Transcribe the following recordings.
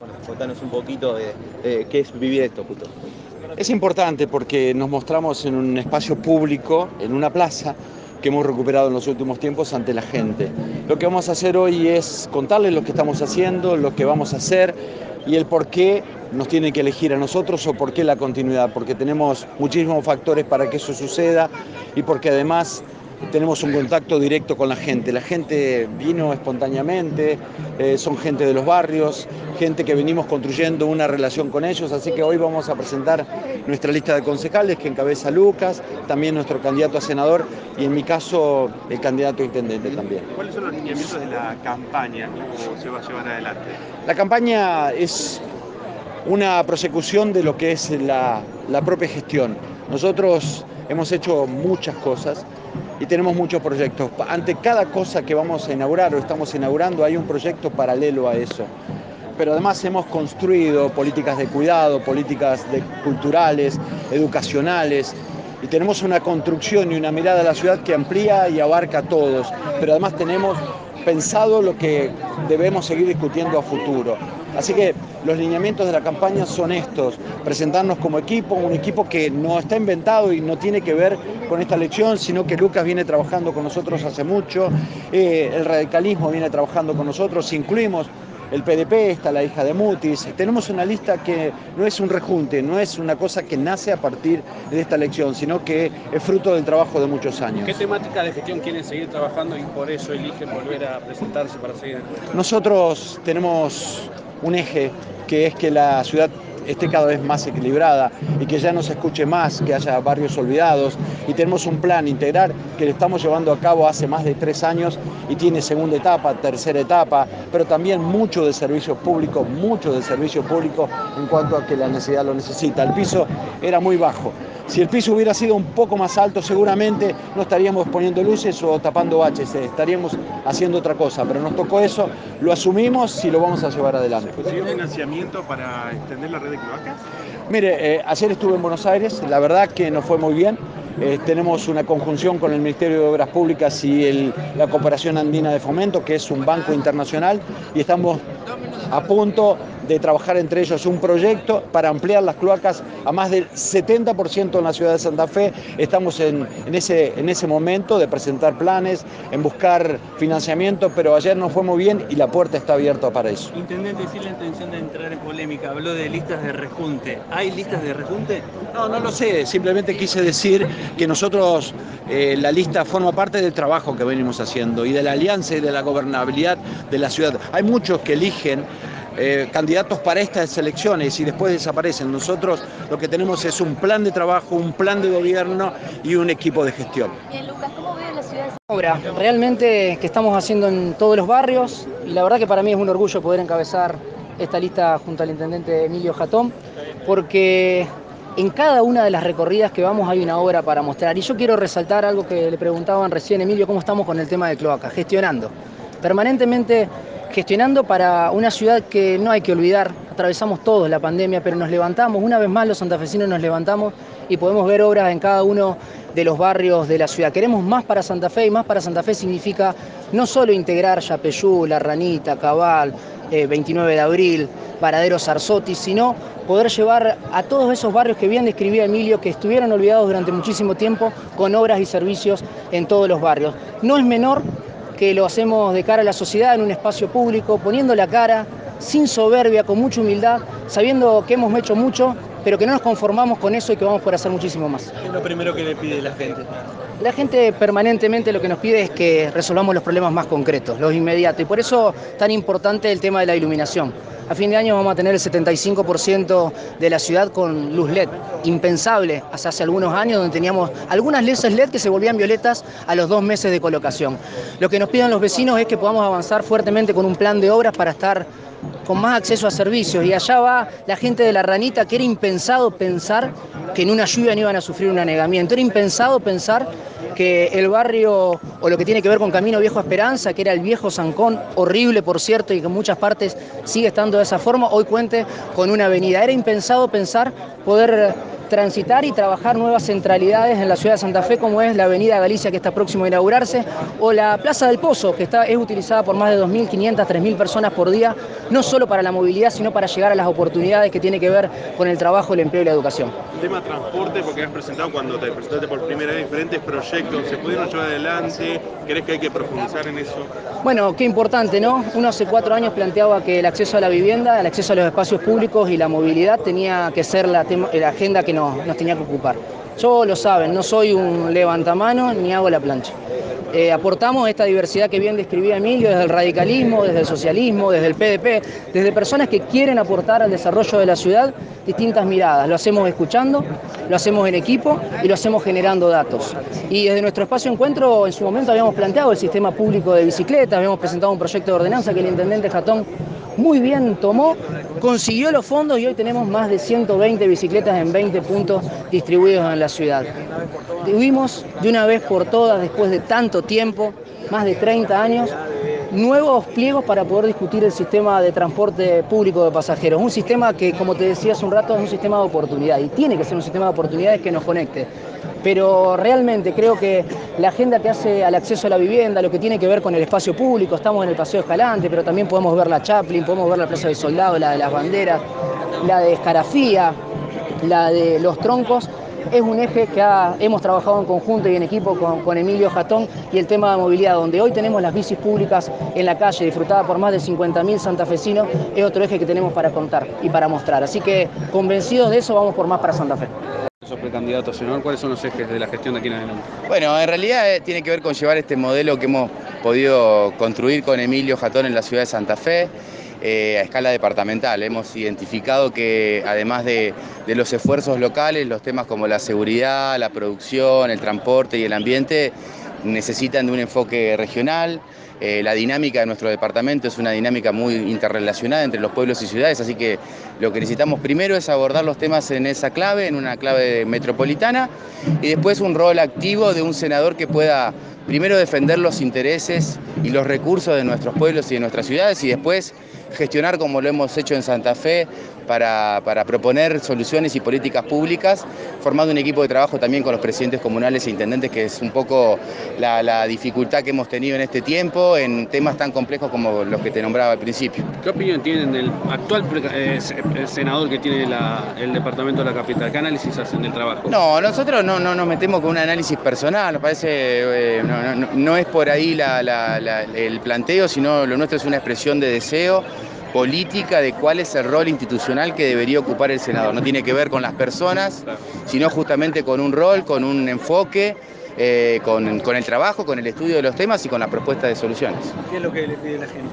Bueno, contanos un poquito de, qué es vivir esto, justo. Es importante porque nos mostramos en un espacio público, en una plaza, que hemos recuperado en los últimos tiempos ante la gente. Lo que vamos a hacer hoy es contarles lo que estamos haciendo, lo que vamos a hacer y el por qué nos tienen que elegir a nosotros o por qué la continuidad, porque tenemos muchísimos factores para que eso suceda y porque además tenemos un contacto directo con la gente. La gente vino espontáneamente, eh, son gente de los barrios, gente que venimos construyendo una relación con ellos, así que hoy vamos a presentar nuestra lista de concejales que encabeza Lucas, también nuestro candidato a senador y en mi caso el candidato a intendente también. ¿Cuáles son los lineamientos de la campaña? ¿Cómo se va a llevar adelante? La campaña es una prosecución de lo que es la, la propia gestión. Nosotros hemos hecho muchas cosas y tenemos muchos proyectos. Ante cada cosa que vamos a inaugurar o estamos inaugurando hay un proyecto paralelo a eso. Pero además hemos construido políticas de cuidado, políticas de, culturales, educacionales, y tenemos una construcción y una mirada a la ciudad que amplía y abarca a todos. Pero además tenemos pensado lo que debemos seguir discutiendo a futuro. Así que los lineamientos de la campaña son estos, presentarnos como equipo, un equipo que no está inventado y no tiene que ver con esta elección, sino que Lucas viene trabajando con nosotros hace mucho, eh, el radicalismo viene trabajando con nosotros, incluimos el PDP, está la hija de Mutis. Tenemos una lista que no es un rejunte, no es una cosa que nace a partir de esta elección, sino que es fruto del trabajo de muchos años. ¿Qué temática de gestión quieren seguir trabajando y por eso eligen volver a presentarse para seguir en el Nosotros tenemos un eje que es que la ciudad esté cada vez más equilibrada y que ya no se escuche más, que haya barrios olvidados. Y tenemos un plan integral que lo estamos llevando a cabo hace más de tres años y tiene segunda etapa, tercera etapa, pero también mucho de servicio público, mucho de servicio público en cuanto a que la necesidad lo necesita. El piso era muy bajo. Si el piso hubiera sido un poco más alto, seguramente no estaríamos poniendo luces o tapando baches, estaríamos haciendo otra cosa, pero nos tocó eso, lo asumimos y lo vamos a llevar adelante. ¿Consiguió financiamiento para extender la red de cloacas? Mire, eh, ayer estuve en Buenos Aires, la verdad que nos fue muy bien. Eh, tenemos una conjunción con el Ministerio de Obras Públicas y el- la Cooperación Andina de Fomento, que es un banco internacional, y estamos a punto de trabajar entre ellos un proyecto para ampliar las cloacas a más del 70% en la ciudad de Santa Fe. Estamos en, en ese, en ese momento de presentar planes, en buscar financiamiento, pero ayer nos fue muy bien y la puerta está abierta para eso. Intendente, sin la intención de entrar en polémica, habló de listas de rejunte. ¿Hay listas de rejunte? No, no lo sé, simplemente quise decir que nosotros, eh, la lista forma parte del trabajo que venimos haciendo y de la alianza y de la gobernabilidad de la ciudad. Hay muchos que eligen eh, candidatos para estas elecciones y después desaparecen. Nosotros lo que tenemos es un plan de trabajo, un plan de gobierno y un equipo de gestión. Bien, Lucas, ¿cómo ve la ciudad de obra realmente que estamos haciendo en todos los barrios y la verdad que para mí es un orgullo poder encabezar esta lista junto al intendente Emilio Jatón porque en cada una de las recorridas que vamos hay una obra para mostrar y yo quiero resaltar algo que le preguntaban recién Emilio, cómo estamos con el tema de cloaca, gestionando, permanentemente gestionando para una ciudad que no hay que olvidar, atravesamos todos la pandemia, pero nos levantamos, una vez más los santafesinos nos levantamos y podemos ver obras en cada uno de los barrios de la ciudad. Queremos más para Santa Fe y más para Santa Fe significa no solo integrar Yapeyú, La Ranita, Cabal, eh, 29 de abril, Paradero Sarzotti, sino poder llevar a todos esos barrios que bien describía Emilio, que estuvieron olvidados durante muchísimo tiempo, con obras y servicios en todos los barrios. No es menor que lo hacemos de cara a la sociedad en un espacio público, poniendo la cara, sin soberbia, con mucha humildad, sabiendo que hemos hecho mucho, pero que no nos conformamos con eso y que vamos por hacer muchísimo más. ¿Qué es lo primero que le pide la gente? La gente permanentemente lo que nos pide es que resolvamos los problemas más concretos, los inmediatos, y por eso tan importante el tema de la iluminación. A fin de año vamos a tener el 75% de la ciudad con luz LED, impensable hasta hace algunos años donde teníamos algunas luces LED que se volvían violetas a los dos meses de colocación. Lo que nos piden los vecinos es que podamos avanzar fuertemente con un plan de obras para estar con más acceso a servicios. Y allá va la gente de la ranita, que era impensado pensar que en una lluvia no iban a sufrir un anegamiento. Era impensado pensar que el barrio, o lo que tiene que ver con Camino Viejo Esperanza, que era el viejo Zancón, horrible por cierto, y que en muchas partes sigue estando de esa forma, hoy cuente con una avenida. Era impensado pensar poder transitar y trabajar nuevas centralidades en la ciudad de Santa Fe, como es la Avenida Galicia, que está próximo a inaugurarse, o la Plaza del Pozo, que está, es utilizada por más de 2.500, 3.000 personas por día, no solo para la movilidad, sino para llegar a las oportunidades que tiene que ver con el trabajo, el empleo y la educación. El tema transporte, porque has presentado cuando te presentaste por primera vez diferentes proyectos, ¿se pudieron llevar adelante? ¿Crees que hay que profundizar en eso? Bueno, qué importante, ¿no? Uno hace cuatro años planteaba que el acceso a la vivienda, el acceso a los espacios públicos y la movilidad tenía que ser la, la agenda que nos, nos tenía que ocupar. Yo lo saben, no soy un levantamano ni hago la plancha. Eh, aportamos esta diversidad que bien describía Emilio desde el radicalismo, desde el socialismo, desde el PDP, desde personas que quieren aportar al desarrollo de la ciudad distintas miradas. Lo hacemos escuchando, lo hacemos en equipo y lo hacemos generando datos. Y desde nuestro espacio de encuentro, en su momento habíamos planteado el sistema público de bicicletas, habíamos presentado un proyecto de ordenanza que el intendente Jatón muy bien tomó, consiguió los fondos y hoy tenemos más de 120 bicicletas en 20 puntos distribuidos en la ciudad. Tuvimos de una vez por todas, después de tanto tiempo, más de 30 años, nuevos pliegos para poder discutir el sistema de transporte público de pasajeros. Un sistema que, como te decía hace un rato, es un sistema de oportunidad y tiene que ser un sistema de oportunidades que nos conecte. Pero realmente creo que la agenda que hace al acceso a la vivienda, lo que tiene que ver con el espacio público, estamos en el Paseo Escalante, pero también podemos ver la Chaplin, podemos ver la Plaza del Soldado, la de las banderas, la de Escarafía, la de los troncos, es un eje que hemos trabajado en conjunto y en equipo con, Emilio Jatón y el tema de movilidad, donde hoy tenemos las bicis públicas en la calle, disfrutadas por más de 50.000 santafesinos, es otro eje que tenemos para contar y para mostrar. Así que convencidos de eso, vamos por más para Santa Fe. Sos precandidato, ¿cuáles son los ejes de la gestión de aquí en adelante? Bueno, en realidad eh, tiene que ver con llevar este modelo que hemos podido construir con Emilio Jatón en la ciudad de Santa Fe. Eh, a escala departamental. Hemos identificado que además de, de, los esfuerzos locales, los temas como la seguridad, la producción, el transporte y el ambiente necesitan de un enfoque regional. Eh, la dinámica de nuestro departamento es una dinámica muy interrelacionada entre los pueblos y ciudades, así que lo que necesitamos primero es abordar los temas en esa clave, en una clave metropolitana, y después un rol activo de un senador que pueda primero defender los intereses y los recursos de nuestros pueblos y de nuestras ciudades, y después gestionar como lo hemos hecho en Santa Fe para, para, proponer soluciones y políticas públicas, formando un equipo de trabajo también con los presidentes comunales e intendentes, que es un poco la, la dificultad que hemos tenido en este tiempo en temas tan complejos como los que te nombraba al principio. ¿Qué opinión tienen del actual eh, senador que tiene la, el departamento de la capital? ¿Qué análisis hacen del trabajo? No, nosotros no, no nos metemos con un análisis personal, nos parece, eh, no, no, no, es por ahí la, la, el planteo, sino lo nuestro es una expresión de deseo política de cuál es el rol institucional que debería ocupar el senador. No tiene que ver con las personas, sino justamente con un rol, con un enfoque, eh, con, con, el trabajo, con el estudio de los temas y con la propuesta de soluciones. ¿Qué es lo que le pide la gente?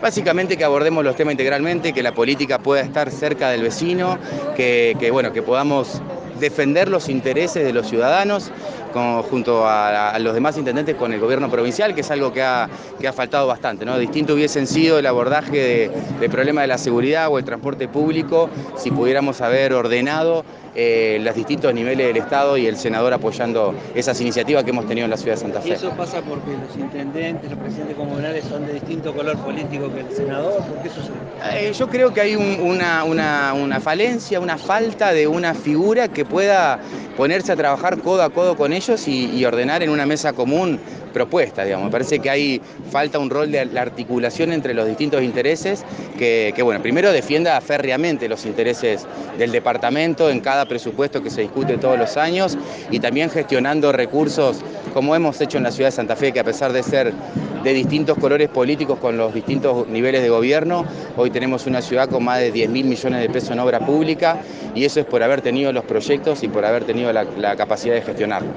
Básicamente que abordemos los temas integralmente, que la política pueda estar cerca del vecino, que, que bueno, que podamos defender los intereses de los ciudadanos con, junto a, a, los demás intendentes con el gobierno provincial, que es algo que ha, que ha faltado bastante. ¿no? Distinto hubiesen sido el abordaje de, de problema de la seguridad o el transporte público si pudiéramos haber ordenado eh, los distintos niveles del Estado y el senador apoyando esas iniciativas que hemos tenido en la ciudad de Santa Fe. ¿Y eso pasa porque los intendentes, los presidentes comunales son de distinto color político que el senador? ¿Por qué sucede? Eh, yo creo que hay un, una, una, una falencia, una falta de una figura que pueda ponerse a trabajar codo a codo con y, ordenar en una mesa común propuesta, digamos. Me parece que hay falta un rol de la articulación entre los distintos intereses que, que, bueno, primero defienda férreamente los intereses del departamento en cada presupuesto que se discute todos los años y también gestionando recursos como hemos hecho en la ciudad de Santa Fe, que a pesar de ser de distintos colores políticos con los distintos niveles de gobierno, hoy tenemos una ciudad con más de 10 mil millones de pesos en obra pública y eso es por haber tenido los proyectos y por haber tenido la, la capacidad de gestionarlos.